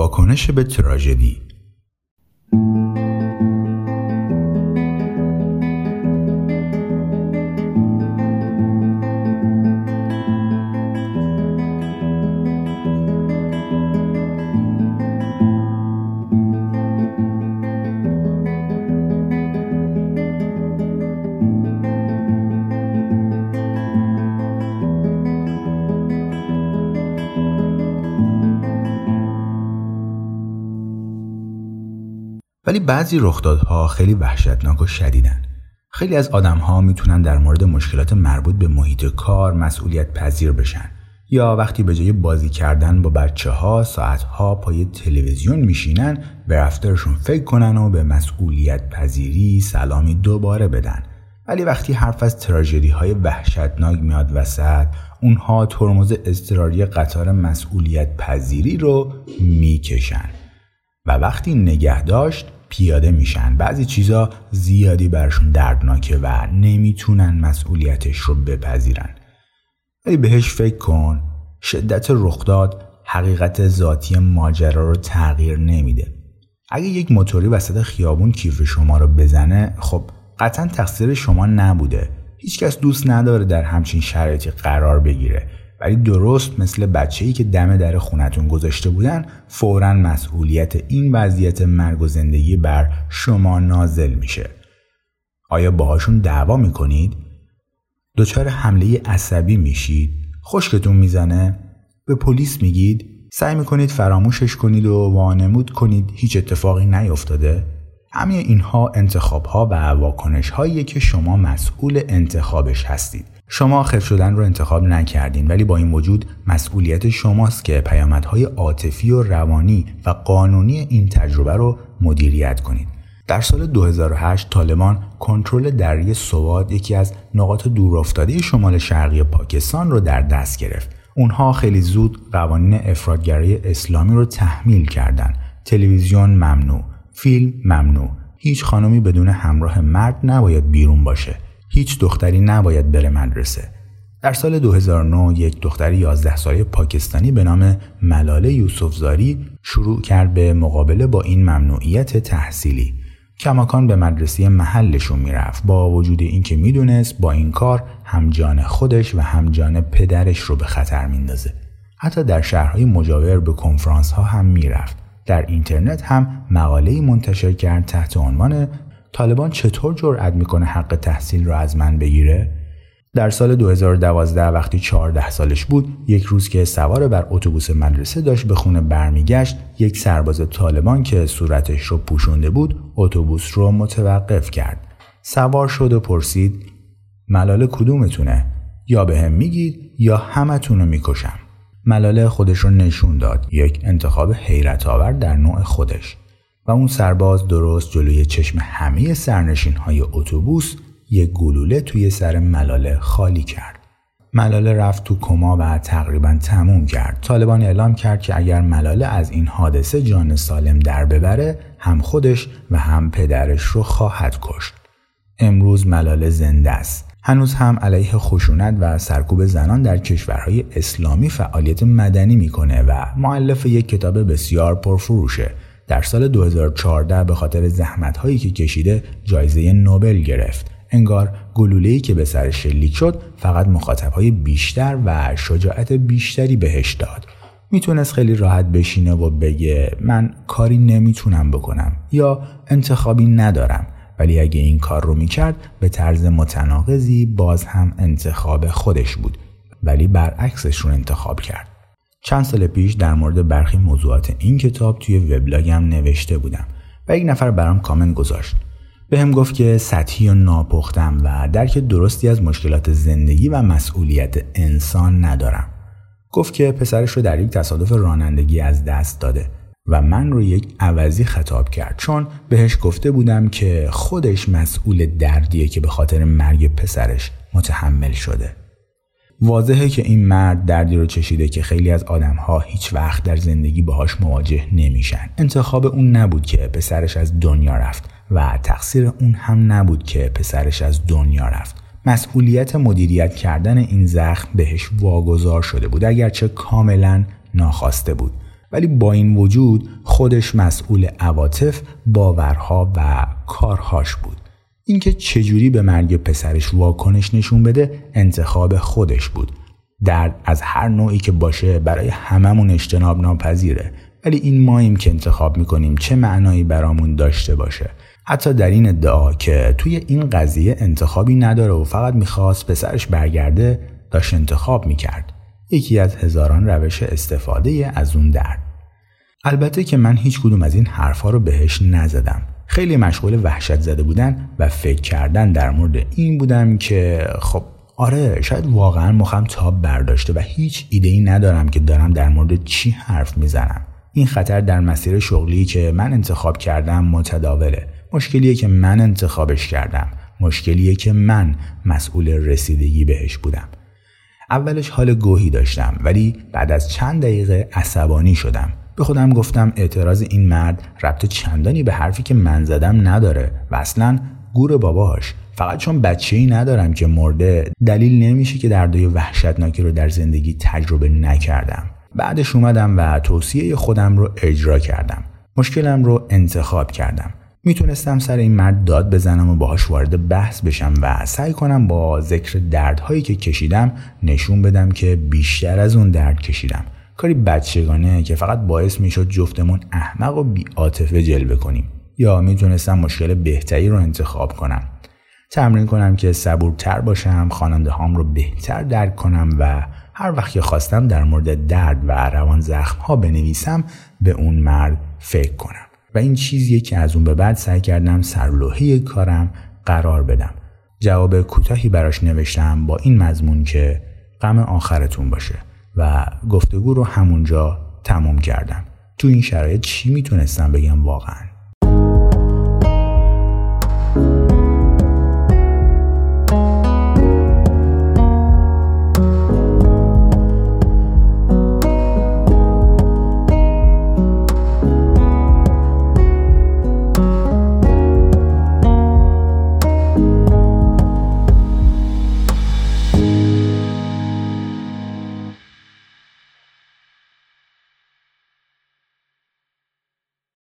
واکنش به تراژدی. ولی بعضی رخدادها خیلی وحشتناک و شدیدن. خیلی از آدمها می‌تونن در مورد مشکلات مربوط به محیط کار مسئولیت پذیر بشن. یا وقتی به جای بازی کردن با بچه ها ساعت ها پای تلویزیون میشینن به رفتارشون فکر کنن و به مسئولیت پذیری سلامی دوباره بدن. ولی وقتی حرف از تراژدی های وحشتناک میاد وسط اونها ترمز اضطراری قطار مسئولیت پذیری رو می‌کشن. و وقتی نگه داشت پیاده میشن. بعضی چیزا زیادی برشون دردناکه و نمی‌تونن مسئولیتش رو بپذیرن. ولی بهش فکر کن شدت رخداد حقیقت ذاتی ماجرا رو تغییر نمیده. اگه یک موتوری وسط خیابون کیف شما رو بزنه خب قطعا تقصیر شما نبوده. هیچکس دوست نداره در همچین شرایطی قرار بگیره. ولی درست مثل بچه ای که دم در خونتون گذاشته بودن فورا مسئولیت این وضعیت مرگ و زندگی بر شما نازل میشه آیا باهاشون دعوا می‌کنید؟ دچار حمله عصبی میشید؟ خشکتون می‌زنه؟ به پلیس میگید؟ سعی می‌کنید فراموشش کنید و وانمود کنید هیچ اتفاقی نیفتاده؟ همه اینها انتخاب ها و واکنش هایی که شما مسئول انتخابش هستید شما خف شدن رو انتخاب نکردین ولی با این وجود مسئولیت شماست که پیامدهای عاطفی و روانی و قانونی این تجربه رو مدیریت کنید. در سال 2008 طالبان کنترل دریای سواد یکی از نقاط دورافتاده شمال شرقی پاکستان رو در دست گرفت. اونها خیلی زود قوانین افرادگرای اسلامی رو تحمیل کردند. تلویزیون ممنوع، فیلم ممنوع. هیچ خانمی بدون همراه مرد نباید بیرون باشه. هیچ دختری نباید بره مدرسه. در سال 2009 یک دختر 11 ساله پاکستانی به نام ملاله یوسفزاری شروع کرد به مقابله با این ممنوعیت تحصیلی. کماکان به مدرسه محلشون می‌رفت با وجود اینکه می‌دونست با این کار هم جان خودش و هم جان پدرش رو به خطر میندازه. حتی در شهرهای مجاور به کنفرانس ها هم می‌رفت. در اینترنت هم مقاله‌ای منتشر کرد تحت عنوان طالبان چطور جرأت می‌کنه حق تحصیل رو از من بگیره؟ در سال 2012 وقتی 14 سالش بود یک روز که سوار بر اتوبوس مدرسه داشت به خونه برمیگشت یک سرباز طالبان که صورتش رو پوشونده بود اتوبوس رو متوقف کرد. سوار شد و پرسید ملاله کدومتونه؟ یا به هم میگید یا همتون رو می‌کشم؟ ملاله خودش رو نشون داد یک انتخاب حیرت آور در نوع خودش و اون سرباز درست جلوی چشم همه سرنشین های اتوبوس یک گلوله توی سر ملاله خالی کرد. ملاله رفت تو کما و تقریبا تموم کرد. طالبان اعلام کرد که اگر ملاله از این حادثه جان سالم در ببره هم خودش و هم پدرش رو خواهد کشت. امروز ملاله زنده است. هنوز هم علیه خشونت و سرکوب زنان در کشورهای اسلامی فعالیت مدنی می‌کنه و معلف یک کتاب بسیار پرفروشه در سال 2014 به خاطر زحمت هایی که کشیده جایزه نوبل گرفت. انگار گلوله‌ای که به سر شلیک شد فقط مخاطب های بیشتر و شجاعت بیشتری بهش داد. می‌تونست خیلی راحت بشینه و بگه من کاری نمی‌تونم بکنم یا انتخابی ندارم ولی اگه این کار رو می‌کرد به طرز متناقضی باز هم انتخاب خودش بود ولی برعکسش رو انتخاب کرد. چند سال پیش در مورد برخی موضوعات این کتاب توی وبلاگم نوشته بودم و یک نفر برام کامنت گذاشت. به هم گفت که سطحی و ناپختم و درک درستی از مشکلات زندگی و مسئولیت انسان ندارم. گفت که پسرش رو در یک تصادف رانندگی از دست داده. و من رو یک عوضی خطاب کرد چون بهش گفته بودم که خودش مسئول دردیه که به خاطر مرگ پسرش متحمل شده واضحه که این مرد دردی رو چشیده که خیلی از آدمها هیچ وقت در زندگی باهاش مواجه نمیشن. انتخاب اون نبود که پسرش از دنیا رفت و تقصیر اون هم نبود که پسرش از دنیا رفت. مسئولیت مدیریت کردن این زخم بهش واگذار شده بود اگرچه کاملا ناخواسته بود. ولی با این وجود خودش مسئول عواطف باورها و کارهاش بود. اینکه چجوری به مرگ پسرش واکنش نشون بده انتخاب خودش بود. درد از هر نوعی که باشه برای هممون اجتناب ناپذیره ولی این ماییم که انتخاب می‌کنیم چه معنایی برامون داشته باشه. حتی در این ادعا که توی این قضیه انتخابی نداره و فقط می‌خواست پسرش برگرده داشت انتخاب می‌کرد. یکی از هزاران روش استفاده از اون درد البته که من هیچ کدوم از این حرفها رو بهش نزدم. خیلی مشغول وحشت زده بودن و فکر کردن در مورد این بودم که خب آره شاید واقعا مخم تاب برداشته و هیچ ایده ای ندارم که دارم در مورد چی حرف می‌زنم. این خطر در مسیر شغلی که من انتخاب کردم متداوله. مشکلیه که من انتخابش کردم. مشکلیه که من مسئول رسیدگی بهش بودم. اولش حال گوهی داشتم ولی بعد از چند دقیقه عصبانی شدم. به خودم گفتم اعتراض این مرد ربط چندانی به حرفی که من زدم نداره و اصلا گور باباش. فقط چون بچه ای ندارم که مرده دلیل نمیشه که دردای وحشتناکی رو در زندگی تجربه نکردم. بعدش اومدم و توصیه خودم رو اجرا کردم. مشکلم رو انتخاب کردم. می‌تونستم سر این مرد داد بزنم و باهاش وارد بحث بشم و سعی کنم با ذکر دردهایی که کشیدم نشون بدم که بیشتر از اون درد کشیدم. کاری بچگانه که فقط باعث می‌شد جفتمون احمق و بیعاطفه جلوه کنیم. یا می‌تونستم مشکل بهتری رو انتخاب کنم. تمرین کنم که صبورتر باشم خواننده هام رو بهتر درک کنم و هر وقت که خواستم در مورد درد و روان زخم ها بنویسم به اون مرد فکر کنم. و این چیزیه که از اون به بعد سعی کردم سرلوحه کارم قرار بدم. جواب کوتاهی براش نوشتم با این مضمون که غم آخرتون باشه و گفتگو رو همونجا تموم کردم. تو این شرایط چی می‌تونستم بگم واقعا؟